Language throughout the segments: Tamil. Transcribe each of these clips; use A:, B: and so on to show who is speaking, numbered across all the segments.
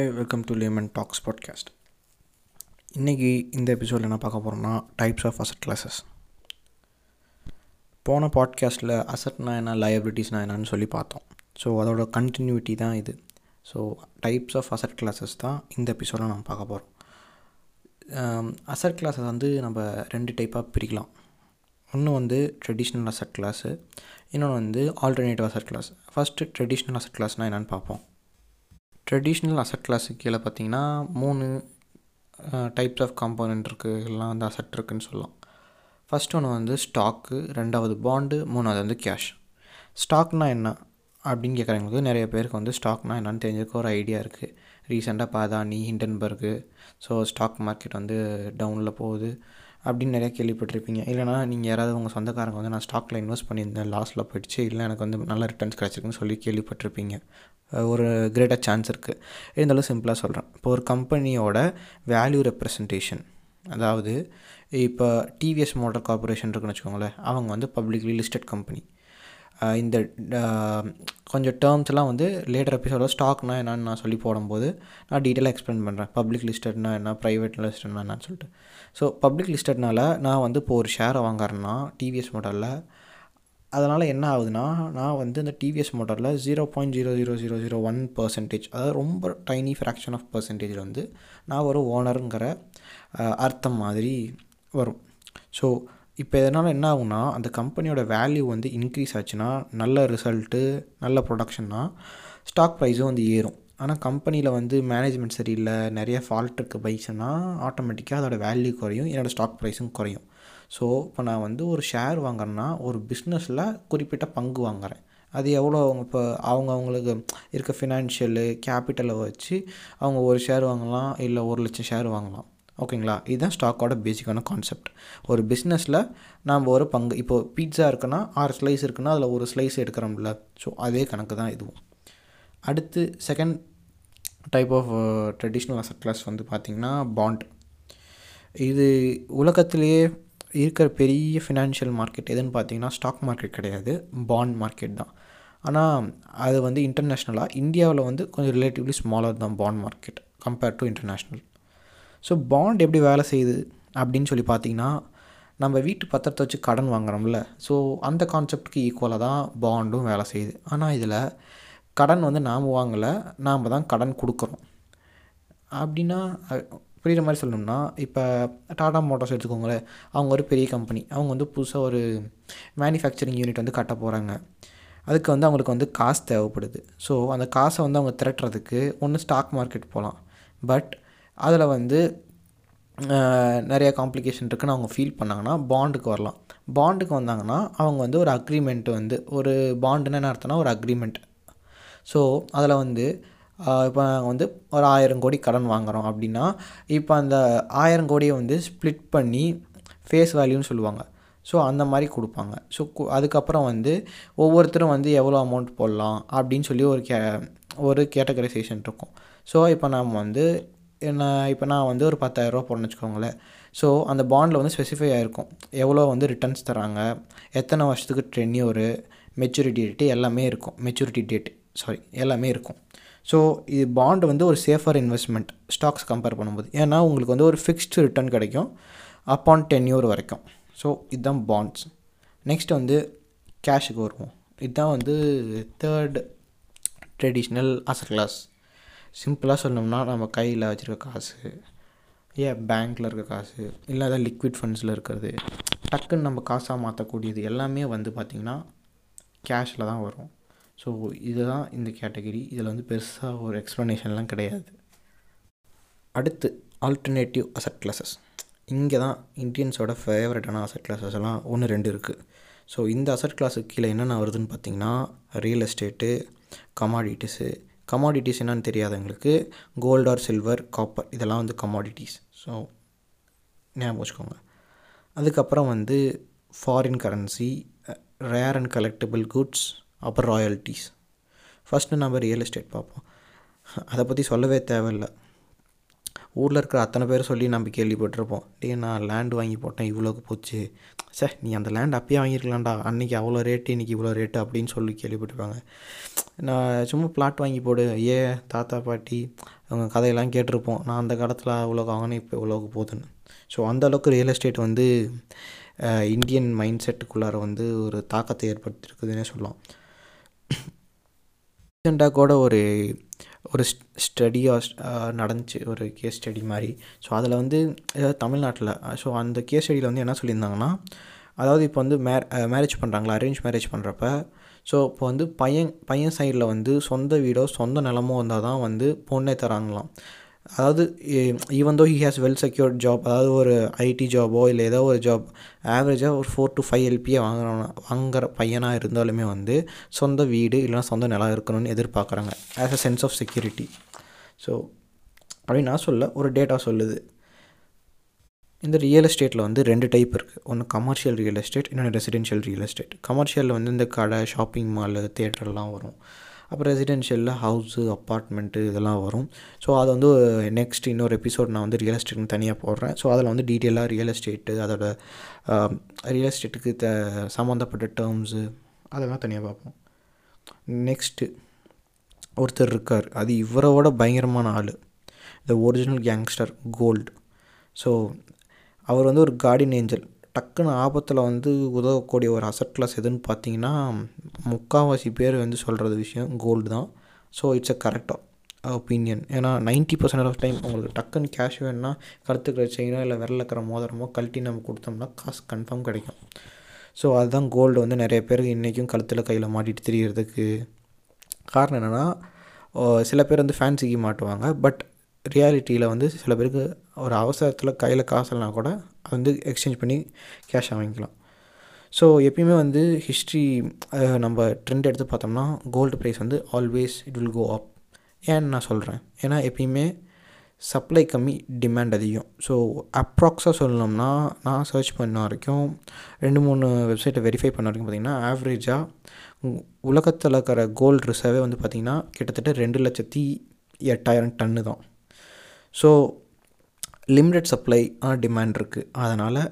A: Hi welcome to layman talks podcast இன்றைக்கி இந்த எபிசோடில் என்ன பார்க்க போகிறோம்னா டைப்ஸ் ஆஃப் அசட் கிளாஸஸ் போன பாட்காஸ்ட்டில் அசட்னா என்ன லயபிலிட்டிஸ்னால் என்னன்னு சொல்லி பார்த்தோம். ஸோ அதோட கண்டினியூட்டி தான் இது. So types of asset classes தான் இந்த எபிசோடில் நம்ம பார்க்க போகிறோம் அசட் கிளாஸஸ் வந்து நம்ம ரெண்டு டைப்பாக பிரிக்கலாம். ஒன்று வந்து ட்ரெடிஷ்னல் அசட் கிளாஸு இன்னொன்று வந்து alternative asset class first traditional asset கிளாஸ்னால் என்னென்னு பார்ப்போம். ட்ரெடிஷ்னல் அசட் கிளாஸுக்கு கீழே பார்த்தீங்கன்னா மூணு டைப்ஸ் ஆஃப் காம்போனன்ட் இருக்குது எல்லாம் வந்து அசட் இருக்குதுன்னு சொல்லலாம். ஃபஸ்ட் ஒன்று வந்து ஸ்டாக்கு ரெண்டாவது பாண்டு மூணாவது வந்து கேஷ் ஸ்டாக்னால் என்ன அப்படின்னு கேட்குறவங்களுக்கு நிறைய பேருக்கு வந்து ஸ்டாக்னால் என்னென்னு தெரிஞ்சிருக்க ஒரு ஐடியா இருக்குது ரீசெண்டாக பாதானி ஹிண்டன்பர்கு ஸோ ஸ்டாக் மார்க்கெட் வந்து டவுனில் போகுது. அப்படின்னு நிறையா கேள்விப்பட்டிருப்பீங்க. இல்லைனா நீங்கள் யாராவது உங்கள் சொந்தக்காரங்க வந்து நான் ஸ்டாக்கில் இன்வெஸ்ட் பண்ணியிருந்தேன் லாஸில் போயிடுச்சு. இல்லை எனக்கு வந்து நல்ல ரிட்டர்ன்ஸ் கிடச்சிருக்குன்னு சொல்லி கேள்விப்பட்டிருப்பீங்க. ஒரு கிரேட்டாக சான்ஸ் இருக்குது இருந்தாலும் சிம்பிளாக சொல்கிறேன் இப்போ ஒரு கம்பெனியோட வேல்யூ ரெப்ரசன்டேஷன் அதாவது இப்போ டிவிஎஸ் மோட்டர் கார்பரேஷன் இருக்குன்னு வச்சுக்கோங்களேன் அவங்க வந்து பப்ளிக்லி லிஸ்டட் கம்பெனி இந்த கொஞ்சம் டேர்ம்ஸ்லாம் வந்து லேட்டர் எபிசோட ஸ்டாக்னா என்னன்னு நான் சொல்லி போடும்போது நான் டீட்டெயிலாக எக்ஸ்பிளைன் பண்ணுறேன் பப்ளிக் லிஸ்டட்னா என்ன ப்ரைவேட் லிஸ்டட்னா என்னன்னு சொல்லிட்டு. ஸோ பப்ளிக் லிஸ்டட்னால நான் வந்து இப்போ ஒரு ஷேரை வாங்குறேன்னா டிவிஎஸ் மாடலில் அதனால் என்ன ஆகுதுன்னா நான் வந்து இந்த டிவிஎஸ் மோட்டரில் zero point zero zero zero zero one percentage அதாவது ரொம்ப டைனி ஃப்ராக்ஷன் ஆஃப் பர்சன்டேஜில் வந்து நான் ஒரு ஓனருங்கிற அர்த்தம் மாதிரி வரும். ஸோ இப்போ இதனால் என்ன ஆகும்னா அந்த கம்பெனியோட வேல்யூ வந்து இன்க்ரீஸ் ஆச்சுன்னா நல்ல ரிசல்ட்டு நல்ல ப்ரொடக்ஷன்னா ஸ்டாக் ப்ரைஸும் வந்து ஏறும். ஆனால் கம்பெனியில் வந்து மேனேஜ்மெண்ட் சரியில்லை நிறைய ஃபால்ட் இருக்குது பைக்ஸ்னா ஆட்டோமேட்டிக்காக அதோடய வேல்யூ குறையும் என்னோடய ஸ்டாக் ப்ரைஸும் குறையும். ஸோ இப்போ நான் வந்து ஒரு ஷேர் வாங்குறேன்னா ஒரு பிஸ்னஸில் குறிப்பிட்ட பங்கு வாங்குகிறேன் அது எவ்வளோ அவங்க இப்போ அவங்க அவங்களுக்கு இருக்க ஃபினான்ஷியலு கேபிட்டலை வச்சு அவங்க ஒரு ஷேர் வாங்கலாம் இல்லை ஒரு லட்சம் ஷேர் வாங்கலாம். ஓகேங்களா? இதுதான் ஸ்டாக்கோட பேசிக்கான கான்செப்ட் ஒரு பிஸ்னஸில் நாம் ஒரு பங்கு இப்போது பீட்சா இருக்குன்னா ஆறு ஸ்லைஸ் இருக்குன்னா அதில் ஒரு ஸ்லைஸ் எடுக்கிறோம்ல. ஸோ அதே கணக்கு தான் இதுவும். அடுத்து second type of traditional asset class வந்து பார்த்திங்கன்னா பாண்ட் இது உலகத்திலேயே இருக்கிற பெரிய ஃபினான்ஷியல் மார்க்கெட் எதுன்னு பார்த்தீங்கன்னா ஸ்டாக் மார்க்கெட் கிடையாது. பாண்ட் மார்க்கெட் தான். ஆனால் அது வந்து இன்டர்நேஷ்னலாக இந்தியாவில் வந்து கொஞ்சம் ரிலேட்டிவ்லி ஸ்மாலர் தான் bond market compared to international so bond எப்படி வேலை செய்யுது அப்படின்னு சொல்லி பார்த்தீங்கன்னா நம்ம வீட்டு பத்திரத்தை வச்சு கடன் வாங்குறோம்ல. ஸோ அந்த கான்செப்டுக்கு ஈக்குவலாக தான் பாண்டும் வேலை செய்யுது. ஆனால் இதில் கடன் வந்து நாம் வாங்கலை நாம் தான் கடன் கொடுக்குறோம். அப்படின்னா புரிகிற மாதிரி சொல்லணும்னா இப்போ டாடா மோட்டார்ஸ் எடுத்துக்கோங்களேன். அவங்க ஒரு பெரிய கம்பெனி அவங்க வந்து புதுசாக ஒரு மேனுஃபேக்சரிங் யூனிட் வந்து கட்ட போகிறாங்க அதுக்கு வந்து அவங்களுக்கு வந்து காசு தேவைப்படுது. ஸோ அந்த காசை வந்து அவங்க திரட்டுறதுக்கு ஒன்று ஸ்டாக் மார்க்கெட் போகலாம் பட் அதில் வந்து நிறைய காம்ப்ளிகேஷன் இருக்குன்னு அவங்க ஃபீல் பண்ணாங்கன்னா பாண்டுக்கு வரலாம். பாண்டுக்கு வந்தாங்கன்னா அவங்க வந்து ஒரு அக்ரிமெண்ட் வந்து ஒரு பாண்டுன்னு என்ன அர்த்தம்னா ஒரு அக்ரிமெண்ட் ஸோ அதில் வந்து இப்போ நாங்கள் வந்து ஒரு ஆயிரம் கோடி கடன் வாங்குகிறோம் அப்படின்னா இப்போ அந்த ஆயிரம் கோடியை வந்து ஸ்ப்ளிட் பண்ணி ஃபேஸ் வேல்யூன்னு சொல்லுவாங்க. ஸோ அந்த மாதிரி கொடுப்பாங்க. ஸோ அதுக்கப்புறம் வந்து ஒவ்வொருத்தரும் வந்து எவ்வளோ அமௌண்ட் போடலாம் அப்படின்னு சொல்லி ஒரு கே ஒரு கேட்டகரைசேஷன் இருக்கும். ஸோ இப்போ நாம் வந்து என்ன இப்போ நான் வந்து ஒரு பத்தாயிரரூபா போடணும்னு வச்சுக்கோங்களேன். ஸோ அந்த பாண்டில் வந்து ஸ்பெசிஃபை ஆகிருக்கும் எவ்வளோ வந்து ரிட்டர்ன்ஸ் தராங்க எத்தனை வருஷத்துக்கு டென்யூரு மெச்சூரிட்டி டேட்டு எல்லாமே இருக்கும். மெச்சூரிட்டி டேட் சாரி எல்லாமே இருக்கும். ஸோ இது பாண்ட் வந்து ஒரு சேஃபர் இன்வெஸ்ட்மெண்ட் ஸ்டாக்ஸ் கம்பேர் பண்ணும்போது. ஏன்னா உங்களுக்கு வந்து ஒரு ஃபிக்ஸ்டு ரிட்டர்ன் கிடைக்கும் அப்பான் டென்யூர் வரைக்கும். ஸோ இதுதான் பாண்ட்ஸ் நெக்ஸ்ட் வந்து கேஷுக்கு வருவோம். இதுதான் வந்து தேர்ட் ட்ரெடிஷ்னல் அசர் கிளாஸ் சிம்பிளாக சொல்லணும்னா நம்ம கையில் வச்சுருக்க காசு ஏன் பேங்க்கில் இருக்க காசு இல்லை அதான் லிக்விட் ஃபண்ட்ஸில் இருக்கிறது டக்குன்னு நம்ம காசாக மாற்றக்கூடியது எல்லாமே வந்து பார்த்திங்கன்னா கேஷில் தான் வரும். ஸோ இதுதான் இந்த கேட்டகிரி இதில் வந்து பெருசாக ஒரு எக்ஸ்ப்ளனேஷன்லாம் கிடையாது. அடுத்து ஆல்டர்னேட்டிவ் அசட் கிளாஸஸ் இங்கே தான் இந்தியன்ஸோட ஃபேவரட்டான அசட் கிளாஸஸ் எல்லாம் ஒன்று ரெண்டு இருக்குது ஸோ இந்த அசட் கிளாஸுக்கு கீழே என்னென்ன வருதுன்னு பார்த்திங்கன்னா ரியல் எஸ்டேட்டு கமாடிட்டிஸு கமாடிட்டிஸ் என்னன்னு தெரியாதவங்களுக்கு கோல்டு ஆர் சில்வர் காப்பர் இதெல்லாம் வந்து கமாடிட்டிஸ் ஸோ ஞாபகம் வச்சுக்கோங்க. அதுக்கப்புறம் வந்து foreign currency rare and collectible goods அப்புறம் ராயல்ட்டிஸ் ஃபஸ்ட்டு நம்ம ரியல் எஸ்டேட் பார்ப்போம். அதை பற்றி சொல்லவே தேவையில்லை. ஊரில் இருக்கிற அத்தனை பேர் சொல்லி நம்ம கேள்விப்பட்டிருப்போம். டே நான் லேண்ட் வாங்கி போட்டேன் இவ்வளோக்கு போச்சு. சே நீ அந்த லேண்ட் அப்பயே வாங்கியிருக்கலாம்டா. அன்றைக்கி அவ்வளோ ரேட்டு இன்றைக்கி இவ்வளோ ரேட்டு அப்படின்னு சொல்லி கேள்விப்பட்டிருப்பாங்க. நான் சும்மா பிளாட் வாங்கி போடு. ஏ தாத்தா பாட்டி அவங்க கதையெல்லாம் கேட்டிருப்போம். நான் அந்த காலத்தில் இவ்வளோக்கு வாங்கினேன் இப்போ இவ்வளோக்கு போகுதுன்னு. ஸோ அந்தளவுக்கு ரியல் எஸ்டேட் வந்து இந்தியன் மைண்ட் செட்டுக்குள்ளார வந்து ஒரு தாக்கத்தை ஏற்படுத்தியிருக்குதுன்னே சொல்லலாம். ரீசெண்டாக கூட ஒரு ஒரு ஸ்டடியாக நடந்துச்சு. ஒரு கேஸ் ஸ்டடி மாதிரி. ஸோ அதில் வந்து தமிழ்நாட்டில் ஸோ அந்த கேஸ் ஸ்டடியில் வந்து என்ன சொல்லியிருந்தாங்கன்னா அதாவது இப்போ வந்து மே மேரேஜ் பண்ணுறாங்களா அரேஞ்ச் மேரேஜ் பண்ணுறப்ப ஸோ இப்போ வந்து பையன் பையன் சைடில் வந்து சொந்த வீடோ சொந்த நிலமோ வந்தால் தான் வந்து பொண்ணே தராங்களாம். அதாவது even though he has well secured job அதாவது ஒரு ஐடி ஜாபோ இல்லை ஏதோ ஒரு ஜாப் ஆவரேஜாக ஒரு ஃபோர் டு ஃபைவ் எல்பியை வாங்குறவன வாங்குற பையனாக இருந்தாலுமே வந்து சொந்த வீடு இல்லைனா சொந்த நிலம் இருக்கணும்னு எதிர்பார்க்குறாங்க. As a sense of security so அப்படின்னு நான் சொல்ல ஒரு டேட்டா சொல்லுது. இந்த ரியல் எஸ்டேட்டில் வந்து ரெண்டு டைப் இருக்குது ஒன்று கமர்ஷியல் ரியல் எஸ்டேட் இன்னொன்று ரெசிடென்ஷியல் ரியல் எஸ்டேட் கமர்ஷியலில் வந்து இந்த கடை ஷாப்பிங் மாலு தேட்டர்லாம் வரும். அப்புறம் ரெசிடென்ஷியலில் ஹவுஸு அப்பார்ட்மெண்ட்டு இதெல்லாம் வரும். ஸோ அதை வந்து நெக்ஸ்ட் இன்னொரு எபிசோட் நான் வந்து ரியல் எஸ்டேட்னு தனியாக போடுறேன். ஸோ அதில் வந்து டீட்டெயிலாக ரியல் எஸ்டேட்டு அதோட ரியல் எஸ்டேட்டுக்கு த சம்மந்தப்பட்ட டேர்ம்ஸு அதெல்லாம் தனியாக பார்ப்போம். நெக்ஸ்ட்டு ஒருத்தர் இருக்கார். அது இவரோட பயங்கரமான ஆள். The original gangster gold so அவர் வந்து ஒரு கார்டின் ஏஞ்சல் டக்குன்னு ஆபத்தில் வந்து உதவக்கூடிய ஒரு அசட் கிளாஸ் எதுன்னு பார்த்தீங்கன்னா முக்கால்வாசி பேர் வந்து சொல்கிறது விஷயம் கோல்டு தான். ஸோ இட்ஸ் அ கரெக்டாக ஒப்பீனியன் ஏன்னா நைன்ட்டி பர்சன்ட் ஆஃப் டைம் உங்களுக்கு டக்குன்னு கேஷ் வேணும்னா கழுத்துக்கிற செயினோ இல்லை விரல இருக்கிற மோதிரமோ கழட்டி நம்ம கொடுத்தோம்னா காசு கன்ஃபார்ம் கிடைக்கும். ஸோ அதுதான் கோல்டு வந்து நிறைய பேருக்கு இன்றைக்கும் கழுத்தில் கையில் மாட்டிட்டு திரிகிறதுக்கு காரணம் என்னென்னா சில பேர் வந்து ஃபேன்சிக்கு மாட்டுவாங்க. பட் ரியாலிட்டியில் வந்து சில பேருக்கு ஒரு அவசரத்தில் கையில் காசு இல்லைனா கூட வந்து எக்ஸ்சேஞ்ச் பண்ணி கேஷ் வாங்கிக்கலாம். ஸோ எப்பயுமே வந்து ஹிஸ்ட்ரி நம்ம ட்ரெண்ட் எடுத்து பார்த்தோம்னா கோல்டு ப்ரைஸ் வந்து always it will go up ஏன்னு நான் சொல்கிறேன் ஏன்னா எப்பயுமே சப்ளை கம்மி டிமாண்ட் அதிகம். ஸோ அப்ராக்ஸாக சொல்லணும்னா நான் சர்ச் பண்ண வரைக்கும் ரெண்டு மூணு வெப்சைட்டை வெரிஃபை பண்ண வரைக்கும் பார்த்திங்கன்னா ஆவரேஜாக உலகத்தில் இருக்கிற கோல்டு ரிசர்வே வந்து பார்த்திங்கன்னா கிட்டத்தட்ட ரெண்டு லட்சத்தி எட்டாயிரம் டன்னு தான். ஸோ லிமிடெட் சப்ளை ஆனால் டிமாண்ட் இருக்குது அதனால்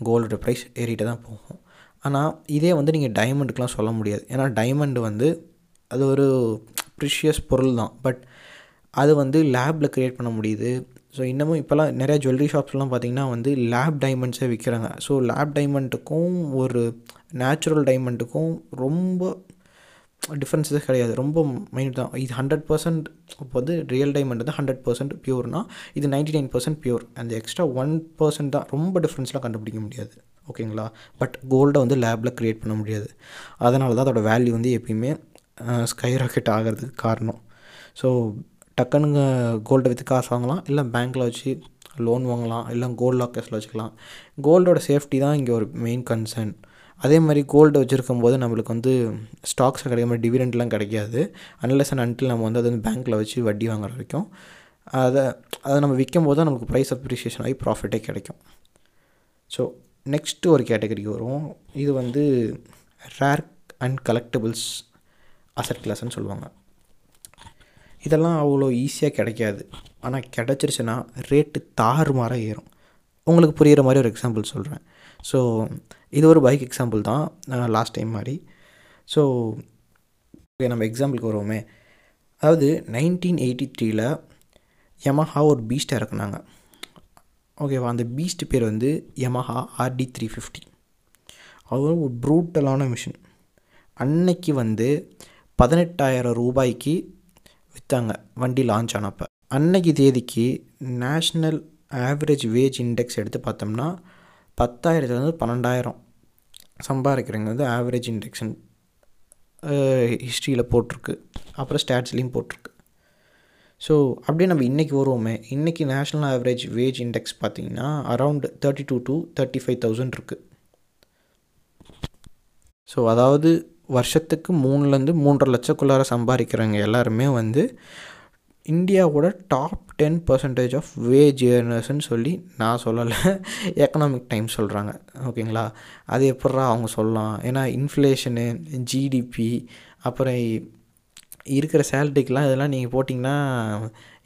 A: கோல்டோட ப்ரைஸ் ஏறிட்டு தான் போகும். ஆனால் இதே வந்து நீங்கள் டைமண்டுக்கெலாம் சொல்ல முடியாது. ஏன்னா டைமண்டு வந்து அது ஒரு ப்ரிஷியஸ் பொருள் தான். பட் அது வந்து லேபில் க்ரியேட் பண்ண முடியுது. ஸோ இன்னமும் இப்போல்லாம் நிறையா ஜுவல்லரி ஷாப்ஸ்லாம் பார்த்திங்கன்னா வந்து லேப் டைமண்ட்ஸே விற்கிறாங்க ஸோ லேப் டைமண்ட்டுக்கும் ஒரு நேச்சுரல் டைமண்ட்டுக்கும் ரொம்ப டிஃப்ரென்ஸஸ் கிடையாது. ரொம்ப மைனூட் தான். இது ஹண்ட்ரட் பர்சன்ட் இப்போ வந்து ரியல் டைமண்ட் வந்து ஹண்ட்ரட் பர்சன்ட் பியூர்னா இது நைன்டி நைன் பர்சன்ட் பியூர் அந்த எக்ஸ்ட்ரா ஒன் பர்சன்ட் தான். ரொம்ப டிஃப்ரென்ஸ்லாம் கண்டுபிடிக்க முடியாது. ஓகேங்களா பட் கோல்டை வந்து லேபில் க்ரியேட் பண்ண முடியாது. அதனால தான் அதோடய வேல்யூ வந்து எப்பயுமே ஸ்கை ராக்கெட் ஆகிறதுக்கு காரணம். ஸோ டக்குனுங்க கோல்டை விற்று காசு வாங்கலாம். இல்லை பேங்க்கில் வச்சு லோன் வாங்கலாம். இல்லை கோல்ட் லாக்கர்ஸில் வச்சுக்கலாம். கோல்டோட சேஃப்டி தான் இங்கே ஒரு மெயின் கன்சர்ன் அதே மாதிரி கோல்டு வச்சுருக்கும் போது நம்மளுக்கு வந்து ஸ்டாக்ஸ் கிடைக்க மாதிரி டிவிடெண்ட்லாம் கிடைக்காது. அன்லெஸ் அண்ட் அன்டில் நம்ம வந்து அது வந்து பேங்க்கில் வச்சு வட்டி வாங்குற வரைக்கும். அதை அதை நம்ம விற்கும் போது தான் நமக்கு ப்ரைஸ் அப்ரிஷியேஷன் ஆகி ப்ராஃபிட்டே கிடைக்கும். ஸோ நெக்ஸ்ட்டு ஒரு கேட்டகரிக்கு வரும். இது வந்து ரேர் அண்ட் கலெக்டபிள்ஸ் அசட் கிளாஸ்ன்னு சொல்லுவாங்க. இதெல்லாம் அவ்வளோ ஈஸியாக கிடைக்காது. ஆனால் கிடச்சிருச்சுன்னா ரேட்டு தாறுமாறாக ஏறும். உங்களுக்கு புரிகிற மாதிரி ஒரு எக்ஸாம்பிள் சொல்கிறேன் ஸோ இது ஒரு பைக் எக்ஸாம்பிள் தான் லாஸ்ட் டைம் மாதிரி ஸோ ஓகே நம்ம எக்ஸாம்பிளுக்கு வருவோமே. அதாவது நைன்டீன் எயிட்டி த்ரீல யமஹா ஒரு பீஸ்ட்டை இறக்குனாங்க. ஓகேவா அந்த பீஸ்ட் பேர் வந்து யமஹா ஆர்டி த்ரீ ஃபிஃப்டி அது ஒரு ப்ரூட்டலான மிஷின் அன்னைக்கு வந்து பதினெட்டாயிரம் ரூபாய்க்கு விற்றாங்க வண்டி லான்ச் ஆனப்போ. அன்னைக்கு தேதிக்கு நேஷ்னல் ஆவரேஜ் வேஜ் இண்டெக்ஸ் எடுத்து பார்த்தோம்னா பத்தாயிரத்துலேருந்து பன்னெண்டாயிரம் சம்பாதிக்கிறவங்க வந்து ஆவரேஜ் இண்டெக்ஷன் ஹிஸ்ட்ரியில் போட்டிருக்கு. அப்புறம் ஸ்டாட்ஸ்லேயும் போட்டிருக்கு. ஸோ அப்படியே நம்ம இன்றைக்கி வருவோமே. இன்றைக்கி நேஷ்னல் ஆவரேஜ் வேஜ் இண்டெக்ஸ் பார்த்திங்கன்னா around thirty two to thirty five thousand இருக்குது ஸோ அதாவது வருஷத்துக்கு மூணுலேருந்து மூன்றரை லட்சக்குள்ளார சம்பாதிக்கிறவங்க எல்லாருமே வந்து இந்தியாவோட top ten percentage of wage ஏர்னர்ஸ்ன்னு சொல்லி நான் சொல்லலை. எக்கனாமிக் டைம் சொல்கிறாங்க ஓகேங்களா? அது எப்பட்றா அவங்க சொல்லலாம்? ஏன்னா இன்ஃப்ளேஷனு ஜிடிபி அப்புறம் இருக்கிற சேலரிக்கெலாம் இதெல்லாம் நீங்கள் போட்டிங்கன்னா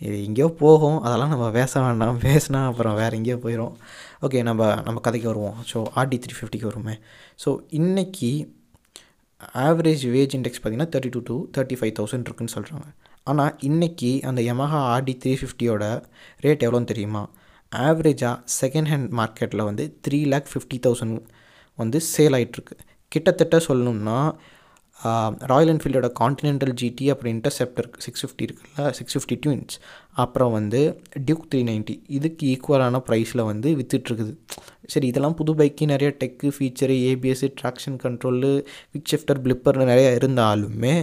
A: இது எங்கேயோ போகும். அதெல்லாம் நம்ம பேச வேண்டாம். பேசினா அப்புறம் வேறு எங்கேயோ போயிடும் ஓகே நம்ம நம்ம கதைக்கு வருவோம். ஸோ ஆர்டி த்ரீ ஃபிஃப்டிக்கு வருமே. ஸோ இன்றைக்கி ஆவரேஜ் வேஜ் இண்டெக்ஸ் பார்த்திங்கன்னா thirty two to thirty five thousand இருக்குன்னு சொல்கிறாங்க ஆனால் இன்றைக்கி அந்த யமஹா ஆர்டி த்ரீ ஃபிஃப்டியோட ரேட் எவ்வளோன்னு தெரியுமா? ஆவரேஜாக செகண்ட் ஹேண்ட் மார்க்கெட்டில் வந்து த்ரீ லேக் ஃபிஃப்டி தௌசண்ட் வந்து சேல் ஆகிட்டுருக்கு கிட்டத்தட்ட சொல்லணும்னா ராயல் என்ஃபீல்டோட கான்டினென்டல் ஜிடி அப்புறம் இன்டர்செப்டர் சிக்ஸ் ஃபிஃப்டி இருக்குல்ல சிக்ஸ் ஃபிஃப்டி ட்யூன்ஸ் அப்புறம் வந்து டியூக் த்ரீ நைன்ட்டி இதுக்கு ஈக்குவலான ப்ரைஸில் வந்து விற்றுட்ருக்குது சரி இதெல்லாம் புது பைக்கு நிறைய tech feature ABS traction control quick shifter பிளிப்பர்னு நிறையா இருந்தாலுமே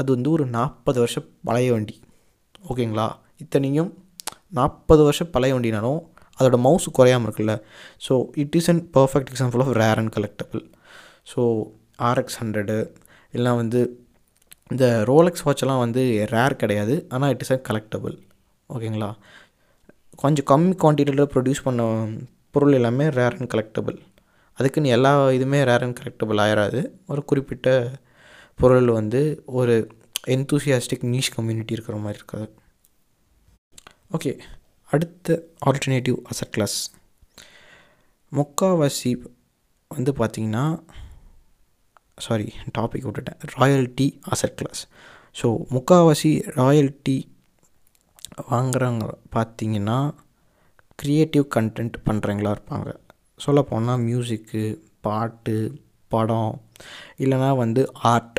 A: அது வந்து ஒரு நாற்பது வருஷம் பழைய வண்டி. ஓகேங்களா? இத்தனையும் நாற்பது வருஷம் பழைய வண்டினாலும் அதோட மவுஸ் குறையாமல் இருக்குல்ல. So it is and perfect example of rare and collectible so RX hundred இல்லை வந்து இந்த ரோலெக்ஸ் வாட்செல்லாம் வந்து ரேர் கிடையாது. ஆனால் இட் இஸ் அ கலெக்டபிள் ஓகேங்களா? கொஞ்சம் கம்மி குவான்டிட்டியில் ப்ரொடியூஸ் பண்ண பொருள் எல்லாமே ரேர் அண்ட் கலெக்டபிள் அதுக்குன்னு எல்லா இதுவுமே ரேர் அண்ட் கலெக்டபிள் ஆயிடாது ஒரு குறிப்பிட்ட பொருள் வந்து ஒரு என்தூசியாஸ்டிக் நீஷ் கம்யூனிட்டி இருக்கிற மாதிரி இருக்காது. ஓகே அடுத்த ஆல்டர்னேட்டிவ் அசட் கிளாஸ் முக்காவாசி வந்து பார்த்திங்கன்னா சாரி டாபிக் விட்டுட்டேன். ராயல்ட்டி அசட் கிளாஸ் ஸோ முக்காவாசி ராயல்ட்டி வாங்குறவங்க பார்த்தீங்கன்னா க்ரியேட்டிவ் கண்டென்ட் பண்ணுறவங்களா இருப்பாங்க. சொல்லப்போனால் மியூசிக்கு பாட்டு படம் இல்லைனா வந்து ஆர்ட்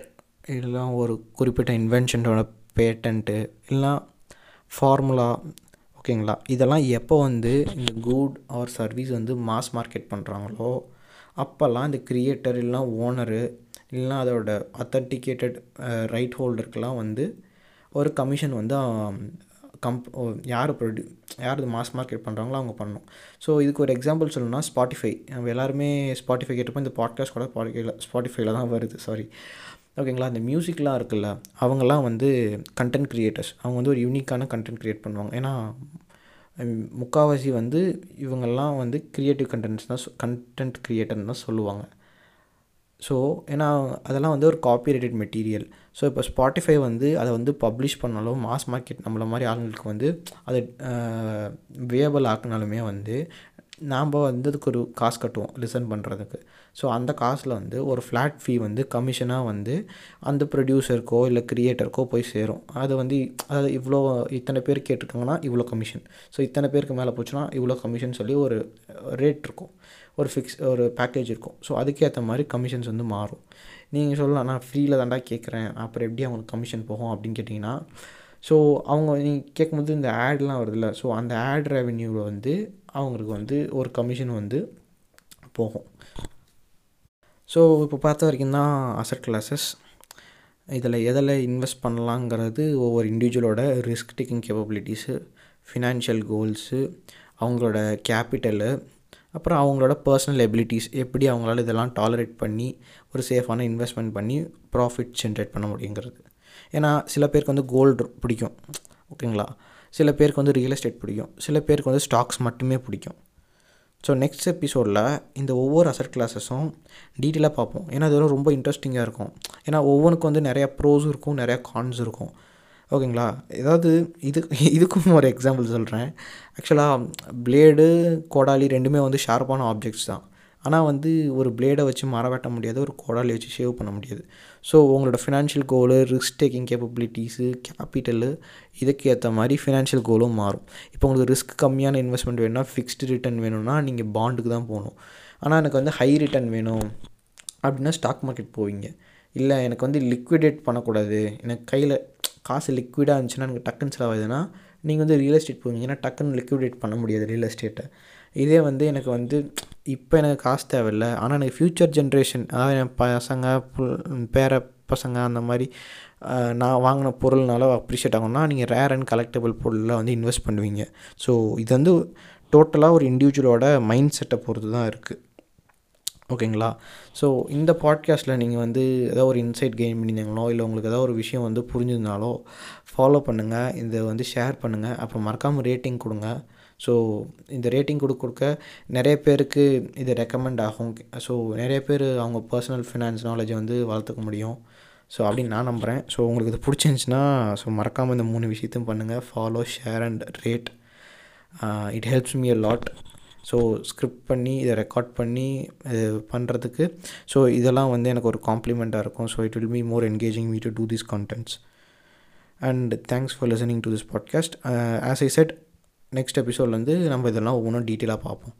A: இதெல்லாம் ஒரு குறிப்பிட்ட இன்வென்ஷனோட பேட்டன்ட்டு இல்லைனா ஃபார்முலா ஓகேங்களா? இதெல்லாம் எப்போ வந்து இந்த குட் ஆர் சர்வீஸ் வந்து மாஸ் மார்க்கெட் பண்ணுறாங்களோ அப்போல்லாம் இந்த க்ரியேட்டர் இல்லைனா ஓனரு இல்லைனா அதோட அத்தன்டிகேட்டட் ரைட் ஹோல்டருக்கெலாம் வந்து ஒரு கமிஷன் வந்து கம்ப் யார் ப்ரொடியூ யார் இது மாஸ் மார்க்கெட் பண்ணுறாங்களோ அவங்க பண்ணணும். ஸோ இதுக்கு ஒரு எக்ஸாம்பிள் சொல்லணும்னா ஸ்பாட்டிஃபை நம்ம எல்லாருமே ஸ்பாட்டிஃபை கேட்டப்போ இந்த பாட்காஸ்ட் கூட ஸ்பாட்டிஃபைல ஸ்பாட்டிஃபைல தான் வருது சாரி ஓகேங்களா? அந்த மியூசிக்லாம் இருக்குல்ல அவங்கெல்லாம் வந்து கண்டென்ட் க்ரியேட்டர்ஸ் அவங்க வந்து ஒரு யூனிக்கான கண்டென்ட் க்ரியேட் பண்ணுவாங்க. ஏன்னா முக்கால்வாசி வந்து இவங்கெல்லாம் வந்து க்ரியேட்டிவ் கண்டென்ட்ஸ் தான் கண்டென்ட் க்ரியேட்டர்னு தான் சொல்லுவாங்க. ஸோ ஏன்னா அதெல்லாம் வந்து ஒரு காப்பி ரைட்டட் மெட்டீரியல் ஸோ இப்போ ஸ்பாட்டிஃபை வந்து அதை வந்து பப்ளிஷ் பண்ணாலும் மாஸ் மார்க்கெட் நம்மள மாதிரி ஆளுங்களுக்கு வந்து அதை வியபிள் ஆக்கினாலுமே வந்து நாம் வந்து அதுக்கு ஒரு காசு கட்டுவோம் லிசன் பண்ணுறதுக்கு ஸோ அந்த காசில் வந்து ஒரு ஃப்ளாட் ஃபீ வந்து கமிஷனாக வந்து அந்த ப்ரொடியூசருக்கோ இல்லை க்ரியேட்டருக்கோ போய் சேரும். அது வந்து அதாவது இவ்வளோ இத்தனை பேர் கேட்டிருக்காங்கன்னா இவ்வளோ கமிஷன் ஸோ இத்தனை பேருக்கு மேலே போச்சுன்னா இவ்வளோ கமிஷன் சொல்லி ஒரு ரேட் இருக்கும். ஒரு ஃபிக்ஸ் ஒரு பேக்கேஜ் இருக்கும். ஸோ அதுக்கேற்ற மாதிரி கமிஷன்ஸ் வந்து மாறும். நீங்கள் சொல்லலாம் நான் ஃப்ரீயில் தாண்டா கேட்குறேன் அப்புறம் எப்படி அவங்களுக்கு கமிஷன் போகும்? அப்படின்னு கேட்டிங்கன்னா ஸோ அவங்க நீங்கள் கேட்கும்போது இந்த ஆட்லாம் வருதுல்ல. ஸோ அந்த ஆட் ரெவென்யூவில் வந்து அவங்களுக்கு வந்து ஒரு கமிஷன் வந்து போகும். ஸோ இப்போ பார்த்த வரைக்கும் தான் அசட் கிளாஸஸ் இதில் எதில் இன்வெஸ்ட் பண்ணலாங்கிறது ஒவ்வொரு இண்டிவிஜுவலோட risk taking capabilities financial goals அவங்களோட கேபிட்டலு அப்புறம் அவங்களோட பர்சனல் எபிலிட்டிஸ் எப்படி அவங்களால இதெல்லாம் டாலரேட் பண்ணி ஒரு சேஃபான இன்வெஸ்ட்மெண்ட் பண்ணி ப்ராஃபிட் ஜென்ரேட் பண்ண முடியுங்கிறது. ஏன்னா சில பேருக்கு வந்து கோல்டு பிடிக்கும். ஓகேங்களா? சில பேருக்கு வந்து ரியல் எஸ்டேட் பிடிக்கும். சில பேருக்கு வந்து ஸ்டாக்ஸ் மட்டுமே பிடிக்கும். ஸோ நெக்ஸ்ட் எபிசோடில் இந்த ஒவ்வொரு அசட் கிளாஸஸும் டீட்டெயிலாக பார்ப்போம். ஏன்னா அதெல்லாம் ரொம்ப இன்ட்ரெஸ்டிங்காக இருக்கும். ஏன்னா ஒவ்வொன்றுக்கும் வந்து நிறையா ப்ரோஸ் இருக்கும் நிறையா கான்ஸ் இருக்கும். ஓகேங்களா? ஏதாவது இது இதுக்கும் ஒரு எக்ஸாம்பிள் சொல்கிறேன் ஆக்சுவலாக பிளேடு கோடாலி ரெண்டுமே வந்து ஷார்ப்பான ஆப்ஜெக்ட்ஸ் தான். ஆனால் வந்து ஒரு பிளேடை வச்சு மரம் வெட்ட முடியாது ஒரு கோடாலி வச்சு ஷேவ் பண்ண முடியாது. ஸோ உங்களோட ஃபினான்ஷியல் கோலு ரிஸ்க் டேக்கிங் கேப்பபிலிட்டிஸு கேபிட்டலு இதுக்கு ஏற்ற மாதிரி ஃபினான்ஷியல் கோலும் மாறும். இப்போ உங்களுக்கு ரிஸ்க் கம்மியான இன்வெஸ்ட்மெண்ட் வேணும்னா ஃபிக்ஸ்டு ரிட்டர்ன் வேணும்னா நீங்கள் பாண்டுக்கு தான் போகணும். ஆனால் எனக்கு வந்து ஹை ரிட்டர்ன் வேணும் அப்படின்னா ஸ்டாக் மார்க்கெட் போவீங்க. இல்லை எனக்கு வந்து லிக்விடேட் பண்ணக்கூடாது. எனக்கு கையில் காசு லிக்விடாக இருந்துச்சுன்னா எனக்கு டக்குன்னு செலவாகுதுன்னா நீங்கள் வந்து ரியல் எஸ்டேட் போவீங்க. ஏன்னா டக்குன்னு லிக்விடேட் பண்ண முடியாது ரியல் எஸ்டேட்டை இதே வந்து எனக்கு வந்து இப்போ எனக்கு காசு தேவையில்ல. ஆனால் எனக்கு ஃப்யூச்சர் ஜென்ரேஷன் அதாவது என் பசங்க பேர பசங்க அந்த மாதிரி நான் வாங்கின பொருள்னால அப்ரிஷியேட் ஆகும்னா நீங்கள் ரேர் அண்ட் கலெக்டபிள் பொருளில் வந்து இன்வெஸ்ட் பண்ணுவீங்க. ஸோ இது வந்து டோட்டலாக ஒரு இண்டிவிஜுவலோட மைண்ட் செட்டை பொறுத்து தான் இருக்குது ஓகேங்களா ஸோ இந்த பாட்காஸ்ட்டில் நீங்கள் வந்து ஏதாவது ஒரு இன்சைட் கெயின் பண்ணியிருந்தாங்களோ இல்லை உங்களுக்கு ஏதாவது ஒரு விஷயம் வந்து புரிஞ்சிருந்தாலோ ஃபாலோ பண்ணுங்கள் இதை வந்து ஷேர் பண்ணுங்கள் அப்புறம் மறக்காமல் ரேட்டிங் கொடுங்க. ஸோ இந்த ரேட்டிங் கொடுக்க கொடுக்க நிறைய பேருக்கு இது ரெக்கமெண்ட் ஆகும். ஸோ நிறைய பேர் அவங்க பர்சனல் ஃபினான்ஸ் நாலேஜை வந்து வளர்த்துக்க முடியும். ஸோ அப்படின்னு நான் நம்புகிறேன் ஸோ உங்களுக்கு இது பிடிச்சிருந்துச்சின்னா ஸோ மறக்காமல் இந்த மூணு விஷயத்தையும் பண்ணுங்கள் follow share and rate it helps me a lot so script பண்ணி இதை ரெக்கார்ட் பண்ணி இது பண்ணுறதுக்கு ஸோ இதெல்லாம் வந்து எனக்கு ஒரு காம்ப்ளிமெண்ட்டாக இருக்கும். So it will be more engaging me to do these contents and thanks for listening to this podcast as I said next எபிசோட்லேருந்து நம்ம இதெல்லாம் ஒவ்வொன்றும் டீட்டெயிலாக பார்ப்போம்.